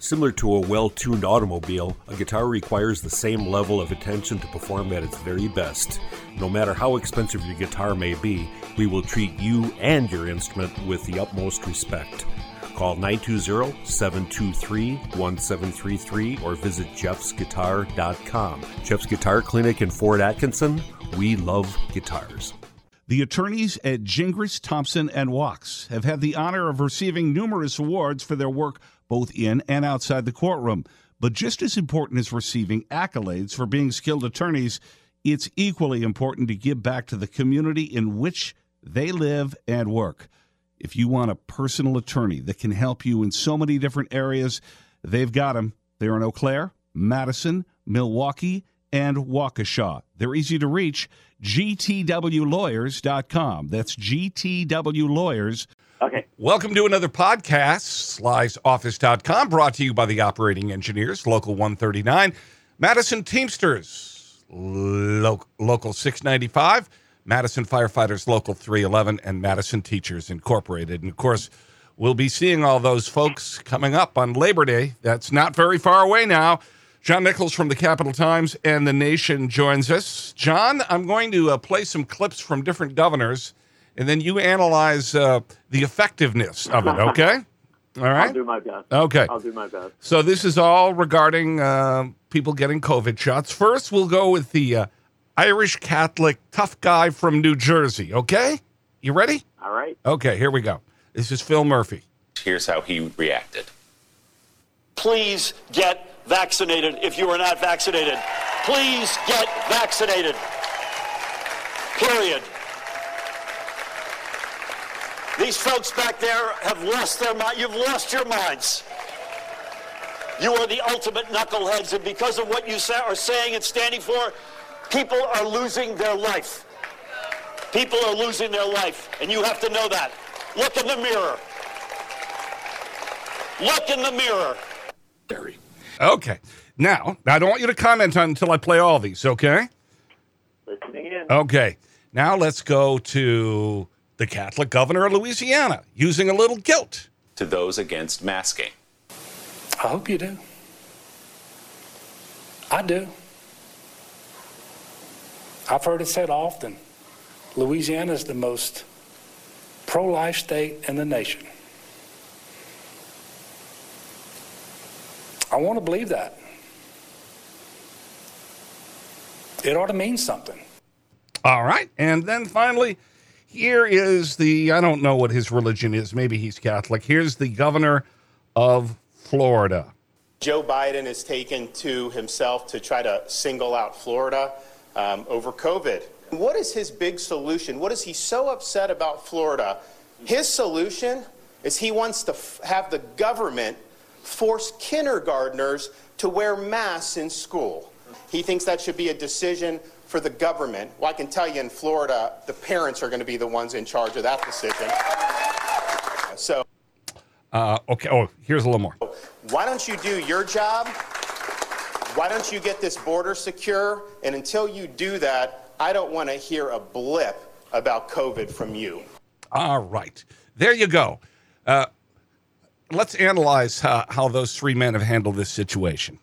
Similar to a well tuned automobile, a guitar requires the same level of attention to perform at its very best. No matter how expensive your guitar may be, we will treat you and your instrument with the utmost respect. Call 920 723 1733 or visit jeffsguitar.com. Jeff's Guitar Clinic in Fort Atkinson. We love guitars. The attorneys at Gingras, Thompson, and Wachs have had the honor of receiving numerous awards for their work both in and outside the courtroom. But just as important as receiving accolades for being skilled attorneys, it's equally important to give back to the community in which they live and work. If you want a personal attorney that can help you in so many different areas, they've got them. They're in Eau Claire, Madison, Milwaukee, and Waukesha. They're easy to reach. GTWLawyers.com. That's GTWLawyers.com. Okay. Welcome to another podcast, Sly'sOffice.com, brought to you by the operating engineers, Local 139, Madison Teamsters, lo- Local 695, Madison Firefighters, Local 311, and Madison Teachers Incorporated. And of course, we'll be seeing all those folks coming up on Labor Day. That's not very far away now. John Nichols from the Capital Times and The Nation joins us. John, I'm going to uh, play some clips from different governors and then you analyze uh, the effectiveness of it. Okay. All right. I'll do my best. Okay. I'll do my best. So this is all regarding uh, people getting COVID shots. First, we'll go with the uh, Irish Catholic tough guy from New Jersey. Okay. You ready? All right. Okay. Here we go. This is Phil Murphy. Here's how he reacted. Please get vaccinated if you are not vaccinated. Please get vaccinated. Period. These folks back there have lost their mind. You've lost your minds. You are the ultimate knuckleheads, and because of what you are saying and standing for, people are losing their life. People are losing their life, and you have to know that. Look in the mirror. Look in the mirror. Barry. Okay. Now, I don't want you to comment on until I play all these, okay? Listening in. Okay. Now let's go to the Catholic governor of Louisiana using a little guilt. To those against masking. I hope you do. I do. I've heard it said often Louisiana is the most pro life state in the nation. I want to believe that. It ought to mean something. All right. And then finally, here is the, I don't know what his religion is. Maybe he's Catholic. Here's the governor of Florida. Joe Biden has taken to himself to try to single out Florida um, over COVID. What is his big solution? What is he so upset about Florida? His solution is he wants to f- have the government force kindergartners to wear masks in school. He thinks that should be a decision for the government. Well, I can tell you in Florida, the parents are going to be the ones in charge of that decision. So, Uh, okay. Oh, here's a little more. why don't you do your job? Why don't you get this border secure? And until you do that, I don't want to hear a blip about COVID from you. All right. There you go. Uh, let's analyze how, how those three men have handled this situation.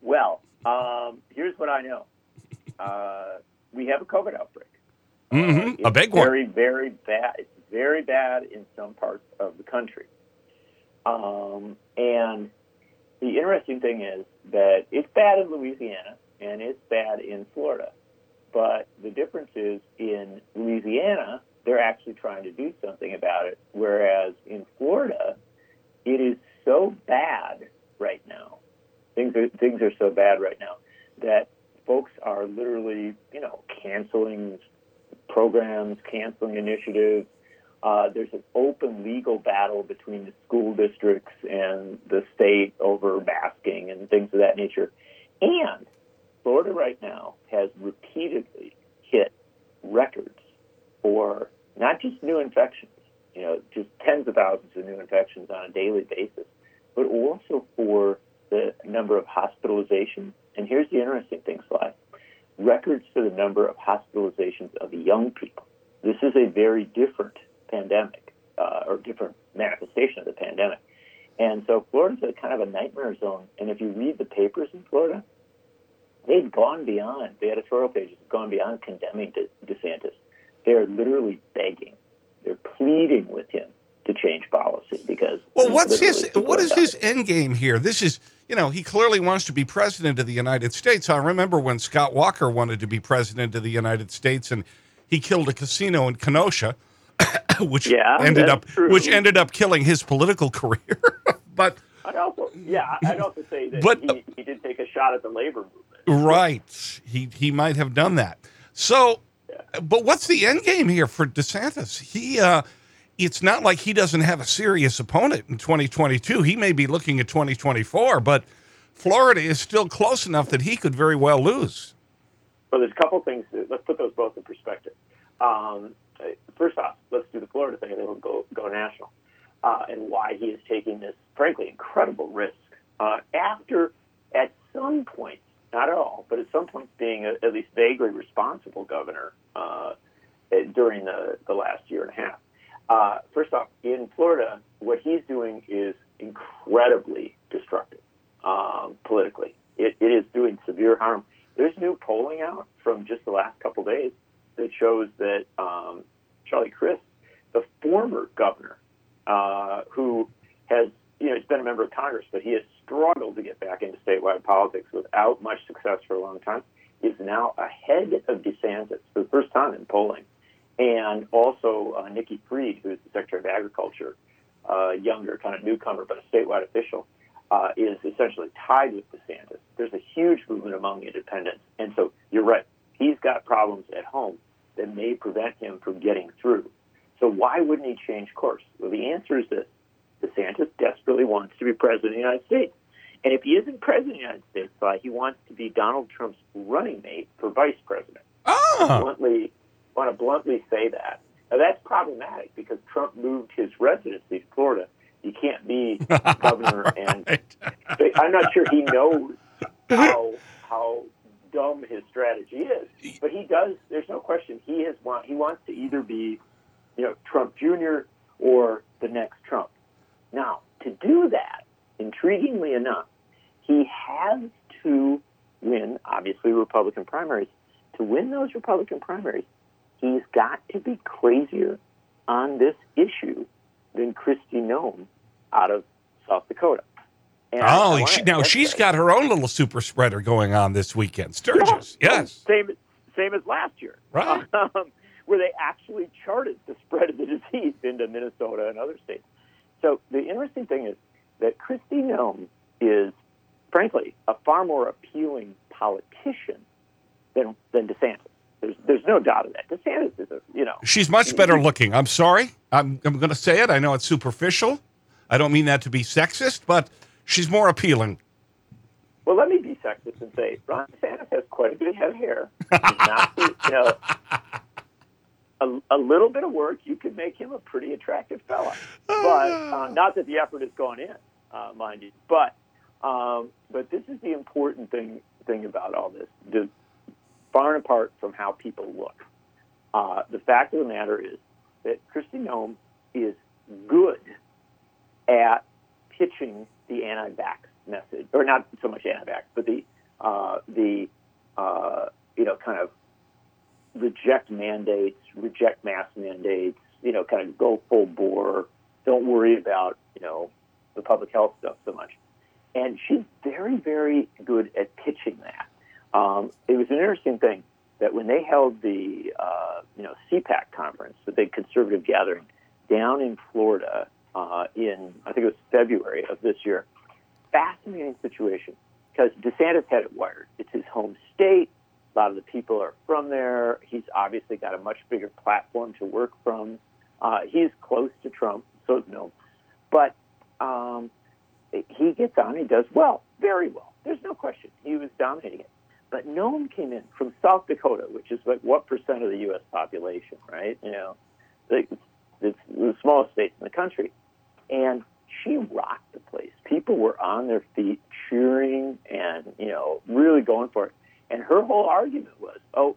Well, um, here's what I know. Uh, we have a COVID outbreak. Mhm, a It's big one. very, very bad. It's very bad in some parts of the country. Um, and the interesting thing is that it's bad in Louisiana and it's bad in Florida. But the difference is in Louisiana, they're actually trying to do something about it, whereas in Florida, it is so bad right now. Things are things are so bad right now that folks are literally, you know, canceling programs, canceling initiatives. Uh, there's an open legal battle between the school districts and the state over masking and things of that nature. And Florida right now has repeatedly hit records for not just new infections, you know, just tens of thousands of new infections on a daily basis, but also for the number of hospitalizations. And here's the interesting thing, Sly records for the number of hospitalizations of young people. This is a very different pandemic uh, or different manifestation of the pandemic. And so Florida's a kind of a nightmare zone. And if you read the papers in Florida, they've gone beyond, the editorial pages have gone beyond condemning De- DeSantis. They're literally begging, they're pleading with him to change policy because. Well, what's his what is his end game here? This is you know he clearly wants to be president of the United States. I remember when Scott Walker wanted to be president of the United States, and he killed a casino in Kenosha, which Yeah, ended up true. which ended up killing his political career. but I'd also, yeah, I'd also say that But- he, he did take a shot at the labor movement. right, he he might have done that. So, but what's the end game here for DeSantis? He. uh it's not like he doesn't have a serious opponent in 2022. He may be looking at 2024, but Florida is still close enough that he could very well lose. Well, there's a couple things. Let's put those both in perspective. Um, first off, let's do the Florida thing, and then we'll go go national, uh, and why he is taking this, frankly, incredible risk. Uh, after, at some point, not at all, but at some point, being a, at least vaguely responsible governor uh, during the, the last year and a half. Uh, first off, in Florida, what he's doing is incredibly destructive um, politically. It, it is doing severe harm. There's new polling out from just the last couple days that shows that um, Charlie Crist, the former governor, uh, who has, you know, he's been a member of Congress, but he has struggled to get back into statewide politics without much success for a long time, is now ahead of DeSantis for the first time in polling. And also uh, Nikki Fried, who's the Secretary of Agriculture, uh, younger, kind of newcomer, but a statewide official, uh, is essentially tied with DeSantis. There's a huge movement among independents. And so you're right. He's got problems at home that may prevent him from getting through. So why wouldn't he change course? Well, the answer is this. DeSantis desperately wants to be president of the United States. And if he isn't president of the United States, uh, he wants to be Donald Trump's running mate for vice president Oh, bluntly want to bluntly say that. Now that's problematic because Trump moved his residency to Florida. You can't be governor, and I'm not sure he knows how how dumb his strategy is. But he does. There's no question. He has want. He wants to either be, you know, Trump Jr. or the next Trump. Now, to do that, intriguingly enough, he has to win, obviously, Republican primaries. To win those Republican primaries, he's got to be crazier on this issue than Kristi Noem out of South Dakota. And oh, she, now she's got her own little super spreader going on this weekend. Sturgis, Yeah, yes. Same, same as last year. Right. Um, where they actually charted the spread of the disease into Minnesota and other states. So the interesting thing is that Kristi Noem is, frankly, a far more appealing politician than, than DeSantis. There's, there's no doubt of that. DeSantis is a, you know, She's much better looking. I'm sorry. I'm, I'm going to say it. I know it's superficial. I don't mean that to be sexist, but she's more appealing. Well, let me be sexist and say Ron DeSantis has quite a bit of head of hair. Not, you know, a, a little bit of work, you could make him a pretty attractive fella. But uh, not that the effort has gone in, uh, mind you. But um, but this is the important thing thing about all this. Far and apart from how people look, uh, the fact of the matter is that Kristi Noem is good at pitching the anti-vax message, or not so much anti-vax, but the uh, the uh, you know kind of reject mandates, reject mass mandates, you know, kind of go full bore, don't worry about you know the public health stuff so much. And she's very, very good at pitching that. Um, it was an interesting thing that when they held the uh, you know CPAC conference, the big conservative gathering down in Florida uh, in I think it was February of this year. Fascinating situation because DeSantis had it wired. It's his home state. A lot of the people are from there. He's obviously got a much bigger platform to work from. Uh, he's close to Trump, so no. But um, he gets on. He does well, very well. There's no question. He was dominating it. But Noem came in from South Dakota, which is like what percent of the U.S. population, right? You know, it's the smallest state in the country, and she rocked the place. People were on their feet, cheering, and you know, really going for it. And her whole argument was, "Oh,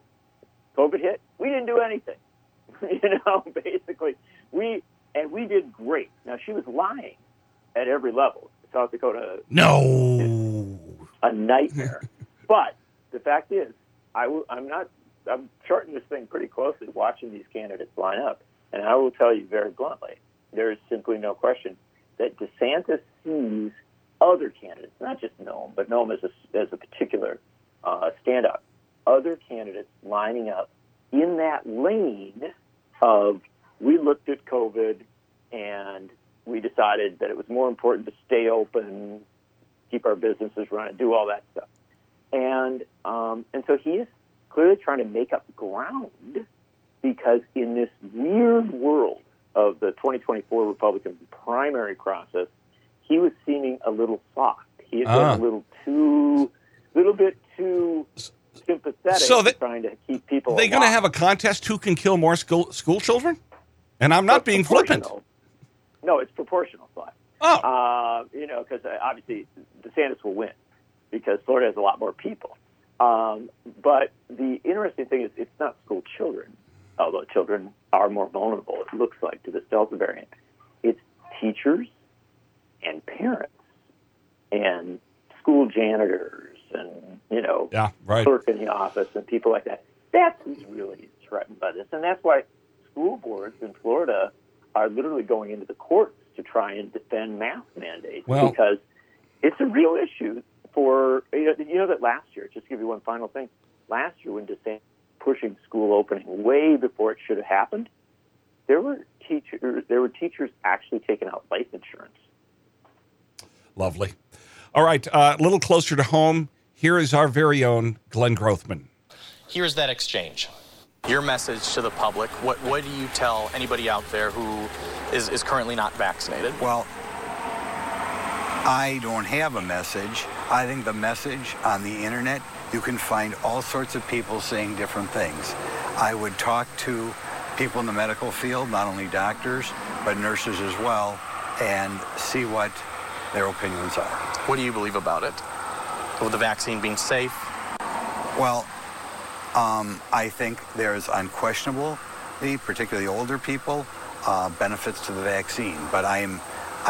COVID hit. We didn't do anything. you know, basically, we and we did great." Now she was lying at every level. South Dakota No. a nightmare. but the fact is, I'm not. I'm charting this thing pretty closely, watching these candidates line up, and I will tell you very bluntly, there is simply no question that DeSantis sees other candidates, not just Noem, but Noem as a, as a particular uh, standout, other candidates lining up in that lane of we looked at COVID and we decided that it was more important to stay open, keep our businesses running, do all that stuff. And um, and so he is clearly trying to make up ground because in this weird world of the 2024 Republican primary process, he was seeming a little soft. He had Ah. been a little too, little bit too sympathetic, So to trying to keep people. They're going to have a contest who can kill more school school children? And I'm not being flippant. No, it's proportional, Sly. Oh, Uh, you know, because uh, obviously DeSantis will win because Florida has a lot more people. Um, but the interesting thing is, it's not school children, although children are more vulnerable. It looks like to this Delta variant. It's teachers and parents and school janitors and you know yeah, right. clerk in the office and people like that. That's who's really threatened by this, and that's why school boards in Florida are literally going into the courts to try and defend mask mandates Well- because it's a real issue. For you know, you know that last year, just to give you one final thing, last year when DeSantis pushing school opening way before it should have happened, there were teachers there were teachers actually taking out life insurance. Lovely. All right, uh, a little closer to home. Here is our very own Glenn Grothman. Here's that exchange. Your message to the public. What what do you tell anybody out there who is, is currently not vaccinated? Well, I don't have a message. I think the message on the internet, you can find all sorts of people saying different things. I would talk to people in the medical field, not only doctors, but nurses as well, and see what their opinions are. What do you believe about it? With the vaccine being safe? Well, um, I think there's unquestionably, particularly older people, uh, benefits to the vaccine. But I am,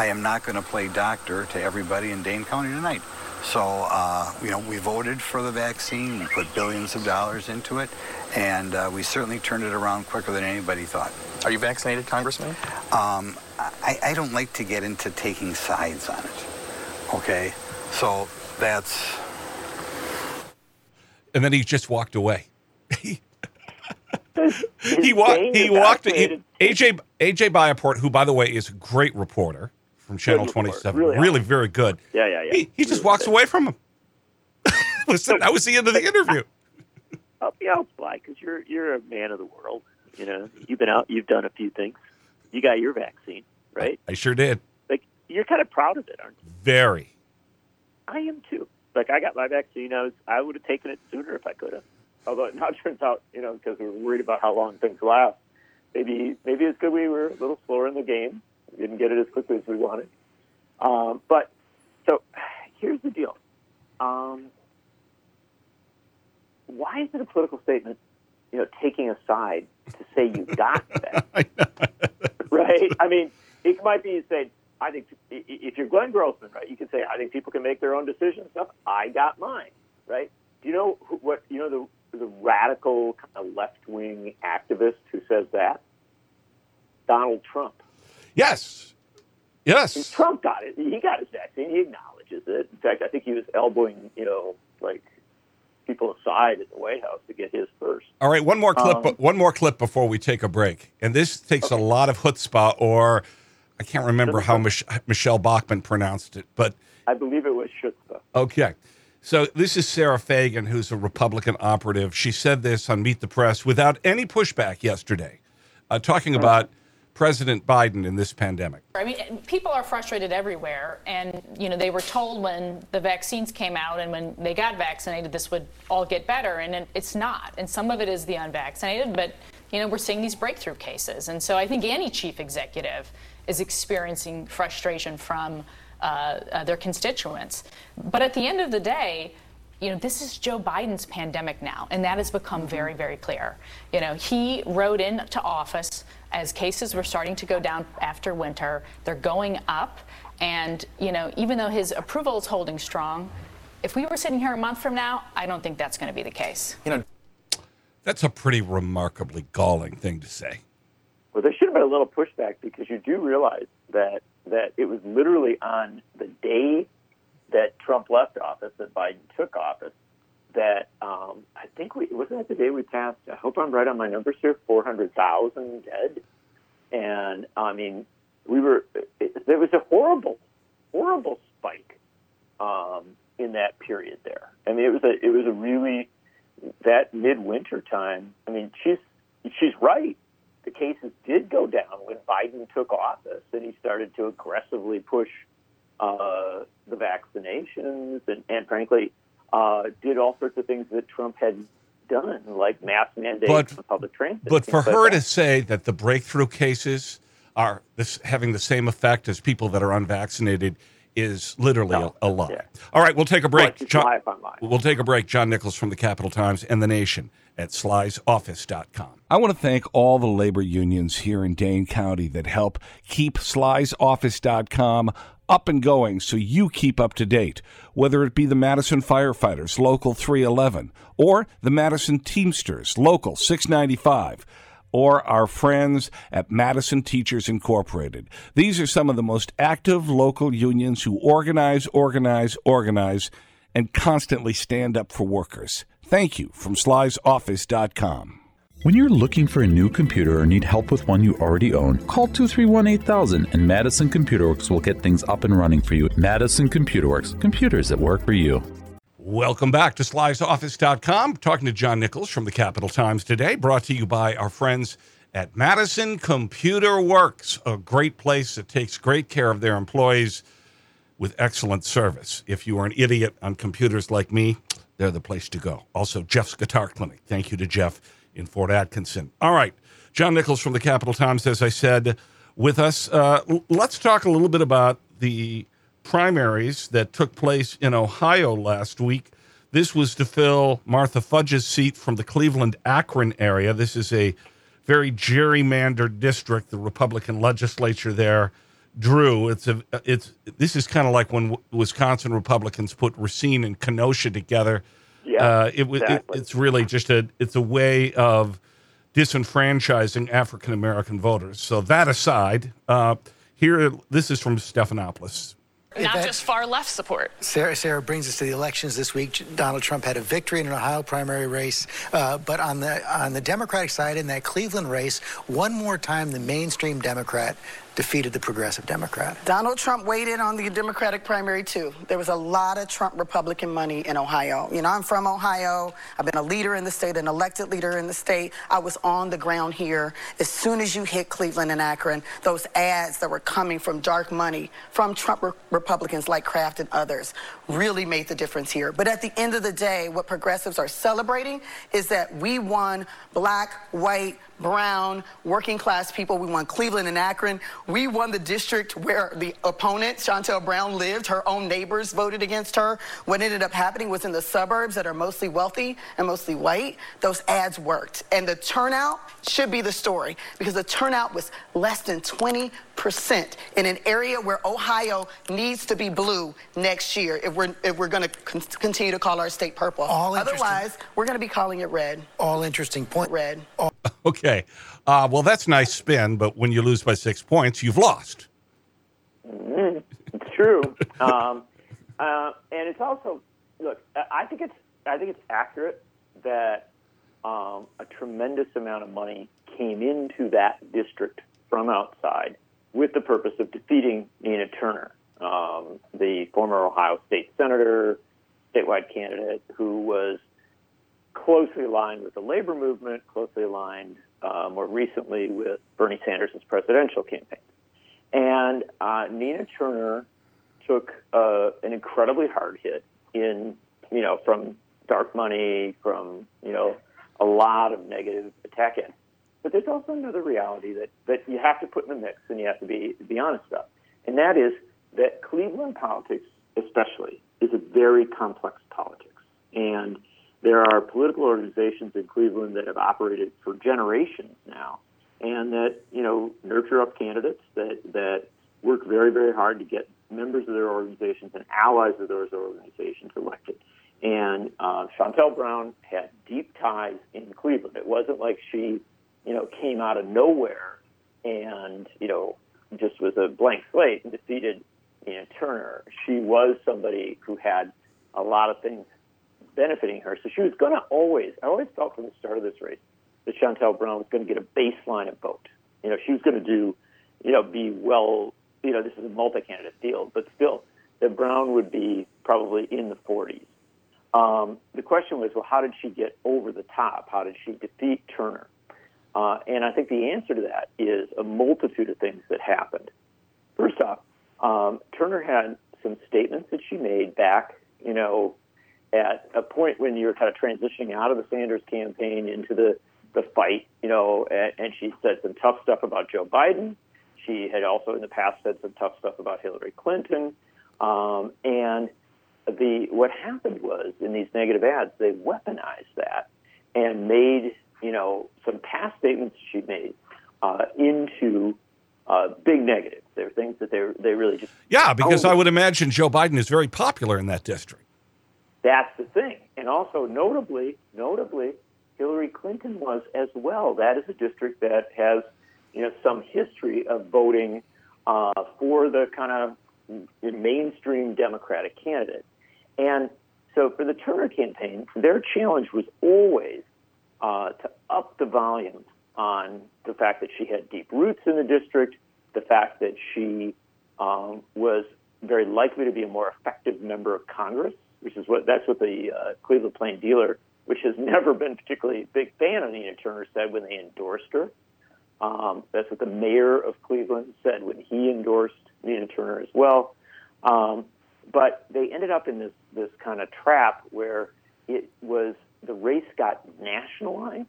I am not going to play doctor to everybody in Dane County tonight. So, uh, you know, we voted for the vaccine. We put billions of dollars into it, and uh, we certainly turned it around quicker than anybody thought. Are you vaccinated, Congressman? Um, I, I don't like to get into taking sides on it. Okay, so that's And then he just walked away. he walked. He walked. He. AJ AJ Bayatpour, who by the way is a great reporter from Channel. Twenty Seven, Really really, very good. Yeah, yeah, yeah. He, he just walks good. away from him. Listen, that was the end of the interview. help me out, Sly, because you're you're a man of the world. You know, you've been out, you've done a few things. You got your vaccine, right? I sure did. Like you're kind of proud of it, aren't you? Very. I am too. Like I got my vaccine, I was I would have taken it sooner if I could have. Although it now turns out, you know, because we were worried about how long things last, maybe maybe it's good we were a little slower in the game. We didn't get it as quickly as we wanted. Um, but so here's the deal. Um, why is it a political statement? You know, taking a side to say you got that, right? I mean, it might be saying, I think if you're Glenn Grothman, right, you can say, I think people can make their own decisions. Stuff. I got mine, right? Do you know who, what? You know the the radical kind of left wing activist who says that? Donald Trump. Yes. Yes. Trump got it. He got his vaccine. He acknowledges it. In fact, I think he was elbowing, you know, like people aside at the White House to get his first. All right, one more clip. Um, one more clip before we take a break. And this takes a lot of chutzpah, or I can't remember how Mich- Michele Bachmann pronounced it, but I believe it was Schutzpah. Okay. So this is Sara Fagen, who's a Republican operative. She said this on Meet the Press without any pushback yesterday, uh, talking about President Biden in this pandemic. I mean, people are frustrated everywhere, and you know they were told when the vaccines came out and when they got vaccinated, this would all get better, and it's not. And some of it is the unvaccinated, but you know we're seeing these breakthrough cases, and so I think any chief executive is experiencing frustration from uh, uh, their constituents. But at the end of the day, you know, this is Joe Biden's pandemic now, and that has become very, very clear. You know, he rode into office as cases were starting to go down after winter. They're going up, And, you know, even though his approval is holding strong, if we were sitting here a month from now, I don't think that's going to be the case. You know, that's a pretty remarkably galling thing to say. Well, there should have been a little pushback because you do realize that that it was literally on the day that Trump left office, that Biden took office, that I think we wasn't that the day we passed. I hope I'm right on my numbers here. Four hundred thousand dead, and I mean we were. It, there was a horrible, horrible spike um, in that period there. I mean, it was a it was a really that midwinter time. I mean, she's she's right. The cases did go down when Biden took office, and he started to aggressively push uh, the vaccinations, and, and frankly, uh, did all sorts of things that Trump had done, like mass mandates but, for public transit. But for her to say that the breakthrough cases are this, having the same effect as people that are unvaccinated is literally no, a, a, lie. Yeah. All right, we'll take a break. John, we'll take a break. John Nichols from the Capital Times and the Nation at slysoffice.com. I want to thank all the labor unions here in Dane County that help keep slysoffice.com up and going so you keep up to date, whether it be the Madison Firefighters, Local 311, or the Madison Teamsters, Local 695 or our friends at Madison Teachers Incorporated. These are some of the most active local unions who organize, organize, organize, and constantly stand up for workers. Thank you from slysoffice.com. When you're looking for a new computer or need help with one you already own, call 231 8000 and Madison Computer Works will get things up and running for you. Madison Computer Works, computers that work for you. Welcome back to slysoffice.com. Talking to John Nichols from the Capital Times today, brought to you by our friends at Madison Computer Works, a great place that takes great care of their employees with excellent service. If you are an idiot on computers like me, they're the place to go. Also, Jeff's Guitar Clinic. Thank you to Jeff in Fort Atkinson. All right. John Nichols from the Capital Times, as I said, with us. Uh, let's talk a little bit about the primaries that took place in Ohio last week. This was to fill Marcia Fudge's seat from the Cleveland Akron area. This is a very gerrymandered district. The Republican legislature there drew. It's a it's this is kind of like when Wisconsin Republicans put Racine and Kenosha together yeah, uh, it was. Exactly. It, it's really just a. It's a way of disenfranchising African American voters. So that aside, uh, here this is from Stephanopoulos. Not just far left support. Sarah, Sarah brings us to the elections this week. Donald Trump had a victory in an Ohio primary race, uh, but on the on the Democratic side in that Cleveland race, one more time the mainstream Democrat defeated the progressive Democrat. Donald Trump weighed in on the Democratic primary, too. There was a lot of Trump Republican money in Ohio. You know, I'm from Ohio. I've been a leader in the state, an elected leader in the state. I was on the ground here. As soon as you hit Cleveland and Akron, those ads that were coming from dark money from Trump re- Republicans like Kraft and others really made the difference here. But at the end of the day, what progressives are celebrating is that we won black, white, brown, working class people. We won Cleveland and Akron. We won the district where the opponent, Shontel Brown, lived. Her own neighbors voted against her. What ended up happening was in the suburbs that are mostly wealthy and mostly white, those ads worked. And the turnout should be the story because the turnout was less than 20% in an area where Ohio needs to be blue next year if we're, if we're going to con- continue to call our state purple. All Otherwise, we're going to be calling it red. All interesting point. Red. All- okay. Uh, well, that's nice spin, but when you lose by six points, you've lost. Mm-hmm. It's true. um, uh, and it's also, look, I think it's, I think it's accurate that um, a tremendous amount of money came into that district from outside with the purpose of defeating Nina Turner, um, the former Ohio State Senator, statewide candidate who was closely aligned with the labor movement, closely aligned uh, more recently with Bernie Sanders' presidential campaign. And uh, Nina Turner took uh, an incredibly hard hit in, you know, from dark money, from, you know, a lot of negative attack ads. But there's also another reality that, that you have to put in the mix and you have to be, be honest about. And that is that Cleveland politics, especially, is a very complex politics. And there are political organizations in Cleveland that have operated for generations now and that, you know, nurture up candidates that, that work very, very hard to get members of their organizations and allies of those organizations elected. And uh, Shontel Brown had deep ties in Cleveland. It wasn't like she, you know, came out of nowhere and you know just was a blank slate and defeated you know, Turner. She was somebody who had a lot of things benefiting her. So she was going to always, I always felt from the start of this race that Shontel Brown was going to get a baseline of vote. You know, she was going to do, you know, be well, you know, this is a multi candidate field, but still, that Brown would be probably in the 40s. Um, the question was, well, how did she get over the top? How did she defeat Turner? Uh, and I think the answer to that is a multitude of things that happened. First off, um, Turner had some statements that she made back, you know, at a point when you were kind of transitioning out of the Sanders campaign into the, the fight, you know, and, and she said some tough stuff about Joe Biden. She had also in the past said some tough stuff about Hillary Clinton. Um, and the what happened was in these negative ads, they weaponized that and made you know some past statements she made uh, into uh, big negatives. There are things that they they really just yeah. Because I would imagine Joe Biden is very popular in that district. That's the thing, and also notably, notably, Hillary Clinton was as well. That is a district that has you know some history of voting uh, for the kind of mainstream Democratic candidate. And so for the Turner campaign, their challenge was always uh, to up the volume on the fact that she had deep roots in the district, the fact that she um, was very likely to be a more effective member of Congress, which is what that's what the uh, Cleveland Plain Dealer, which has never been particularly big fan of Nina Turner, said when they endorsed her. Um, that's what the mayor of Cleveland said when he endorsed Nina Turner as well. Um, but they ended up in this this kind of trap where it was the race got nationalized,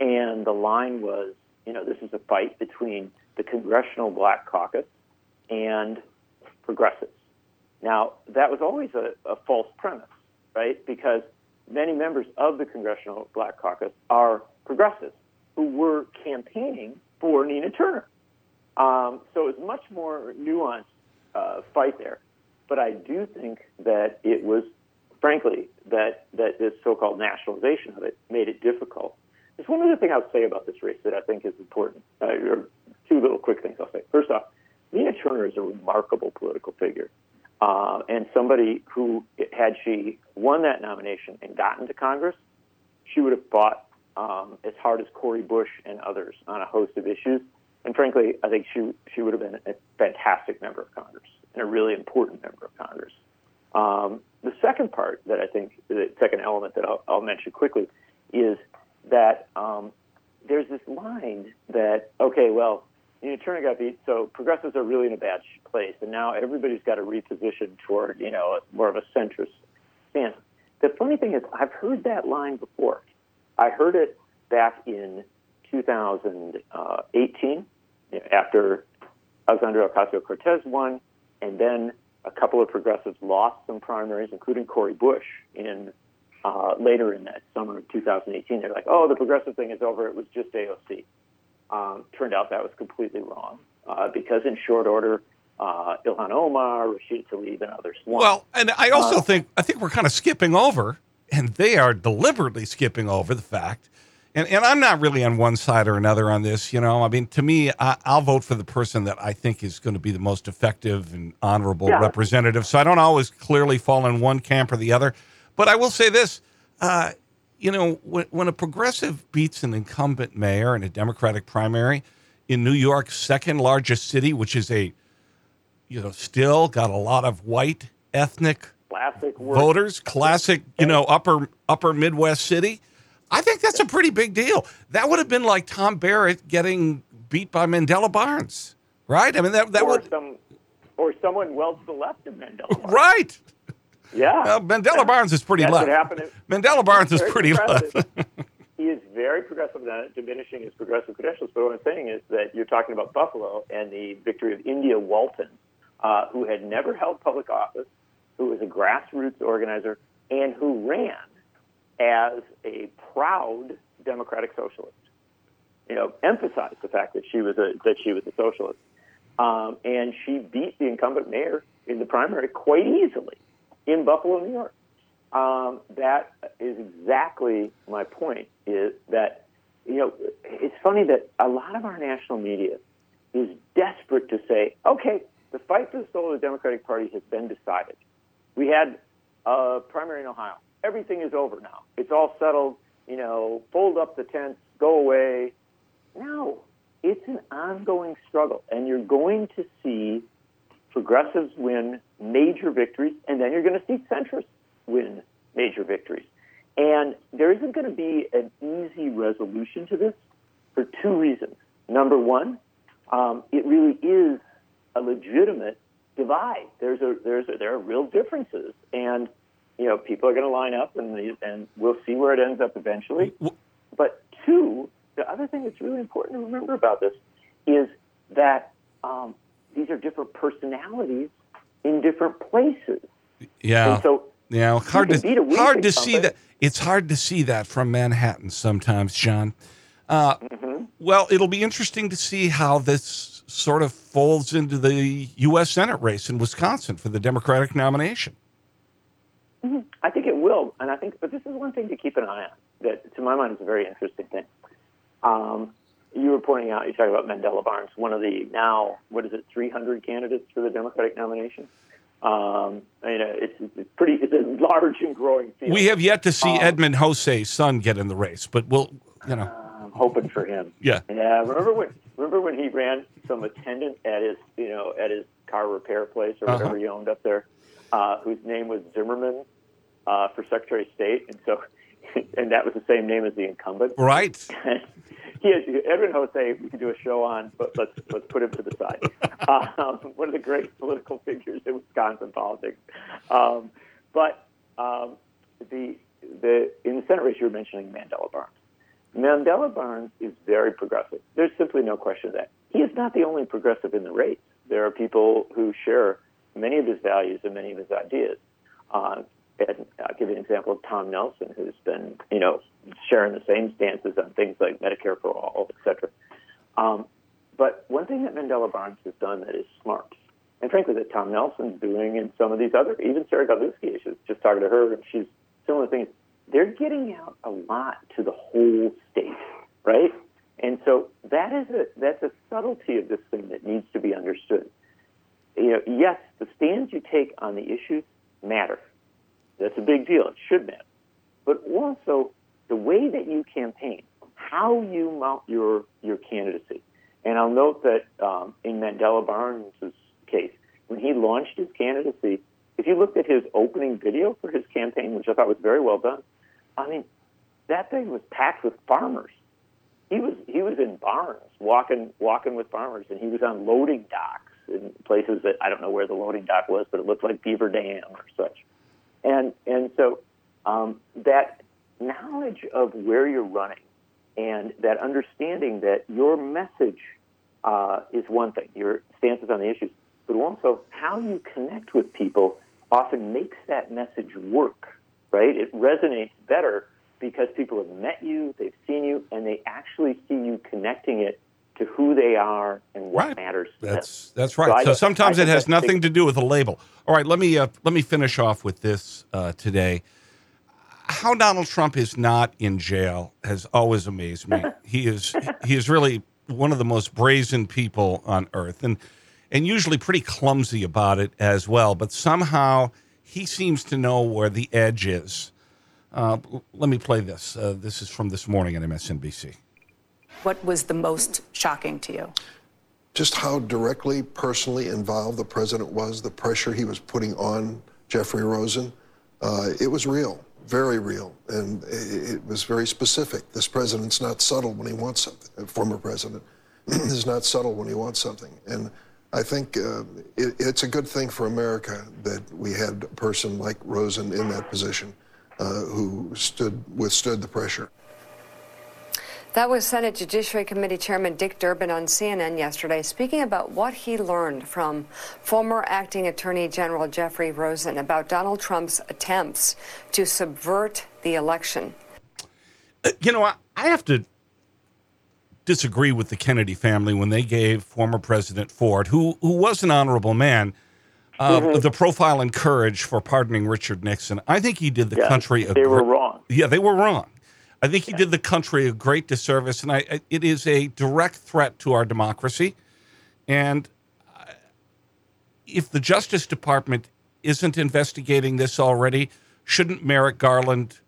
and the line was, you know, this is a fight between the Congressional Black Caucus and progressives. Now, that was always a, a false premise, right? Because many members of the Congressional Black Caucus are progressives who were campaigning for Nina Turner. Um, so it was much more nuanced uh, fight there. But I do think that it was, frankly, that, that this so called nationalization of it made it difficult. There's one other thing I'll say about this race that I think is important, uh, or two little quick things I'll say. First off, Nina Turner is a remarkable political figure. Uh, and somebody who, had she won that nomination and gotten to Congress, she would have fought um, as hard as Cori Bush and others on a host of issues. And frankly, I think she she would have been a fantastic member of Congress and a really important member of Congress. Um, the second part that I think, the second element that I'll, I'll mention quickly, is that um, there's this line that okay, well, you know, Turner got beat, so progressives are really in a bad place, and now everybody's got to reposition toward you know more of a centrist stance. The funny thing is, I've heard that line before. I heard it back in 2018 after Alexandria Ocasio Cortez won, and then a couple of progressives lost some primaries, including Cori Bush, in uh, later in that summer of 2018. They're like, "Oh, the progressive thing is over. It was just AOC." Um, turned out that was completely wrong uh, because in short order, uh, Ilhan Omar, Rashida Tlaib, and others won. Well, and I also Uh, think I think we're kind of skipping over, and they are deliberately skipping over the fact. And, and I'm not really on one side or another on this. You know, I mean, to me, I, I'll vote for the person that I think is going to be the most effective and honorable Yeah. representative. So I don't always clearly fall in one camp or the other. But I will say this: uh, you know, when, when a progressive beats an incumbent mayor in a Democratic primary in New York's second largest city, which is a, you know, still got a lot of white ethnic classic voters, classic, you know, upper upper Midwest city. I think that's a pretty big deal. That would have been like Tom Barrett getting beat by Mandela Barnes, right? I mean, that that or would some, or someone well to the left of Mandela. Barnes. right. Yeah. Well, Mandela Barnes is pretty That's left. what happened. Mandela Barnes is pretty left. he is very progressive, not diminishing his progressive credentials. But what I'm saying is that you're talking about Buffalo and the victory of India Walton, uh, who had never held public office, who was a grassroots organizer, and who ran as a proud democratic socialist. You know, emphasized the fact that she was a that she was a socialist, um, and she beat the incumbent mayor in the primary quite easily in Buffalo, New York. Um, that is exactly my point. Is that you know it's funny that a lot of our national media is desperate to say, okay, the fight for the soul of the Democratic Party has been decided. We had a primary in Ohio. Everything is over now. It's all settled. You know, fold up the tents, go away. No, it's an ongoing struggle, and you're going to see progressives win major victories, and then you're going to see centrists win major victories. And there isn't going to be an easy resolution to this for two reasons. Number one, um, it really is a legitimate divide. There's a there's a, there are real differences, people are going to line up, and and we'll see where it ends up eventually. But two, the other thing that's really important to remember about this is that um, these are different personalities in different places. Yeah. And so yeah, hard can beat a to hard to see that. It's hard to see that from Manhattan sometimes, John. Uh, Mm-hmm. Well, it'll be interesting to see how this sort of folds into the U.S. Senate race in Wisconsin for the Democratic nomination. Mhm. I think it will, and I think, but this is one thing to keep an eye on. That, to my mind, is a very interesting thing. Um, you were pointing out, you talked about Mandela Barnes, one of the now, what is it, 300 candidates for the Democratic nomination. Um, you know, it's, it's pretty, it's a large and growing field. We have yet to see Um, Edmund Jose's son get in the race, but we'll, you know, I'm hoping for him. yeah. Yeah, remember when remember when he ran some attendant at his you know at his car repair place or whatever Uh-huh. he owned up there, uh, whose name was Zimmerman uh, for Secretary of State, and so and that was the same name as the incumbent. Right. he is, Edwin Jose. We could do a show on, but let's let's put him to the side. Um, one of the great political figures in Wisconsin politics. Um, but um, the the in the Senate race, you were mentioning Mandela Barnes. Mandela Barnes is very progressive. There's simply no question of that. He is not the only progressive in the race. There are people who share many of his values and many of his ideas. Uh, and I'll give you an example of Tom Nelson, who's been, you know, sharing the same stances on things like Medicare for all, et cetera. Um, but one thing that Mandela Barnes has done that is smart, and frankly that Tom Nelson's doing, and some of these other, even Sarah Godlewski, I was just talking to her, and she's similar things. They're getting out a lot to the whole state, right? And so that is a that's a subtlety of this thing that needs to be understood. You know, yes, the stands you take on the issues matter. That's a big deal. It should matter. But also the way that you campaign, how you mount your your candidacy. And I'll note that um, in Mandela Barnes' case, when he launched his candidacy, if you looked at his opening video for his campaign, which I thought was very well done, I mean, that thing was packed with farmers. He was he was in barns walking walking with farmers, and he was on loading docks in places that I don't know where the loading dock was, but it looked like Beaver Dam or such. And and so um, that knowledge of where you're running and that understanding that your message uh, is one thing, your stances on the issues, but also how you connect with people often makes that message work, right? It resonates better because people have met you, they've seen you, and they actually see you connecting it to who they are and what matters. to them. That's that's right. I- So, sometimes it has nothing to do with a label. All right, let me uh, let me finish off with this uh, today. How Donald Trump is not in jail has always amazed me. he is he is really one of the most brazen people on earth, and and usually pretty clumsy about it as well. But somehow he seems to know where the edge is. Uh, let me play this. Uh, this is from this morning on MSNBC. What was the most shocking to you? just how directly, personally involved the president was, the pressure he was putting on Jeffrey Rosen. Uh, it was real, very real, and it, it was very specific. This president's not subtle when he wants something. A former president is not subtle when he wants something, and I think uh, it, it's a good thing for America that we had a person like Rosen in that position uh, who stood withstood the pressure. That was Senate Judiciary Committee Chairman Dick Durbin on CNN yesterday, speaking about what he learned from former acting Attorney General Jeffrey Rosen about Donald Trump's attempts to subvert the election. Uh, You know, I, I have to disagree with the Kennedy family when they gave former President Ford, who who was an honorable man, uh, Mhm. the profile and courage for pardoning Richard Nixon. I think he did the Yeah, country. a they were gr- wrong. Yeah, they were wrong. I think he did the country a great disservice, and I, I- it is a direct threat to our democracy. And if the Justice Department isn't investigating this already, shouldn't Merrick Garland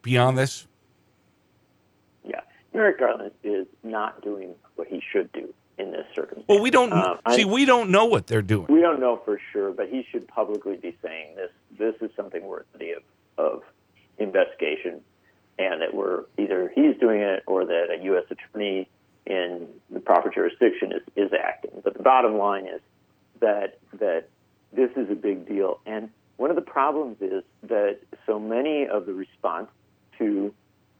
be on this? Yeah, Merrick Garland is not doing what he should do in this circumstance. Well, we don't Um, I- see. We don't know what they're doing. We don't know for sure, but he should publicly be saying this. This is something worthy of, of investigation, and that we're either he's doing it or that a U.S. attorney in the proper jurisdiction is, is acting. But the bottom line is that that this is a big deal, and one of the problems is that so many of the response to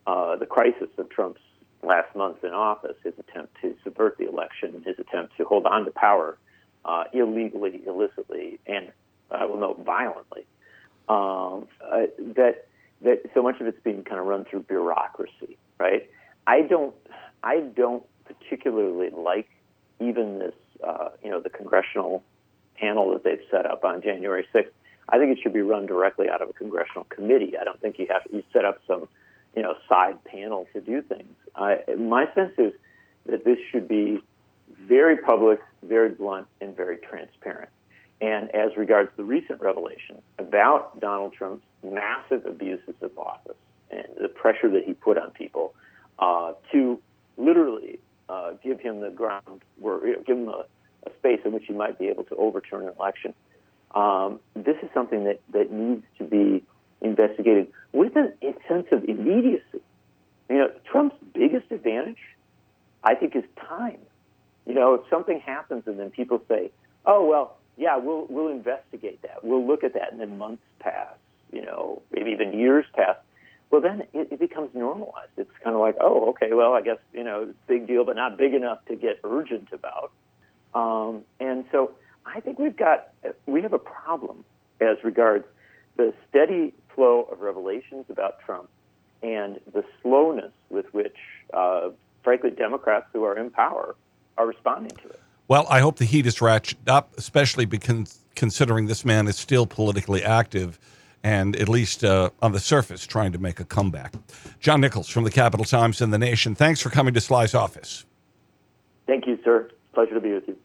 uh, the crisis of Trump's last month in office, his attempt to subvert the election, his attempt to hold on to power uh, illegally, illicitly, and I will note violently, um, uh, that that so much of it's being kind of run through bureaucracy, right? I don't, I don't particularly like even this, uh, you know, the congressional panel that they've set up on January 6th. I think it should be run directly out of a congressional committee. I don't think you have you set up some, you know, side panel to do things. I, my sense is that this should be very public, very blunt, and very transparent. And as regards the recent revelation about Donald Trump's massive abuses of office and the pressure that he put on people uh, to literally uh, give him the ground, you know, give him a, a space in which he might be able to overturn an election, um, this is something that, that needs to be investigated with a sense of immediacy. You know, Trump's biggest advantage, I think, is time. You know, if something happens and then people say, "Oh well, yeah, we'll we'll investigate that. We'll look at that," and then months pass, you know, maybe even years pass. Well, then it, it becomes normalized. It's kind of like, oh, okay, well, I guess you know, big deal, but not big enough to get urgent about. Um, and so, I think we've got we have a problem as regards the steady flow of revelations about Trump and the slowness with which, uh, frankly, Democrats who are in power are responding to it. Well, I hope the heat is ratcheted up, especially because considering this man is still politically active and at least uh, on the surface trying to make a comeback. John Nichols from the Capital Times and the Nation. Thanks for coming to Sly's office. Thank you, sir. Pleasure to be with you.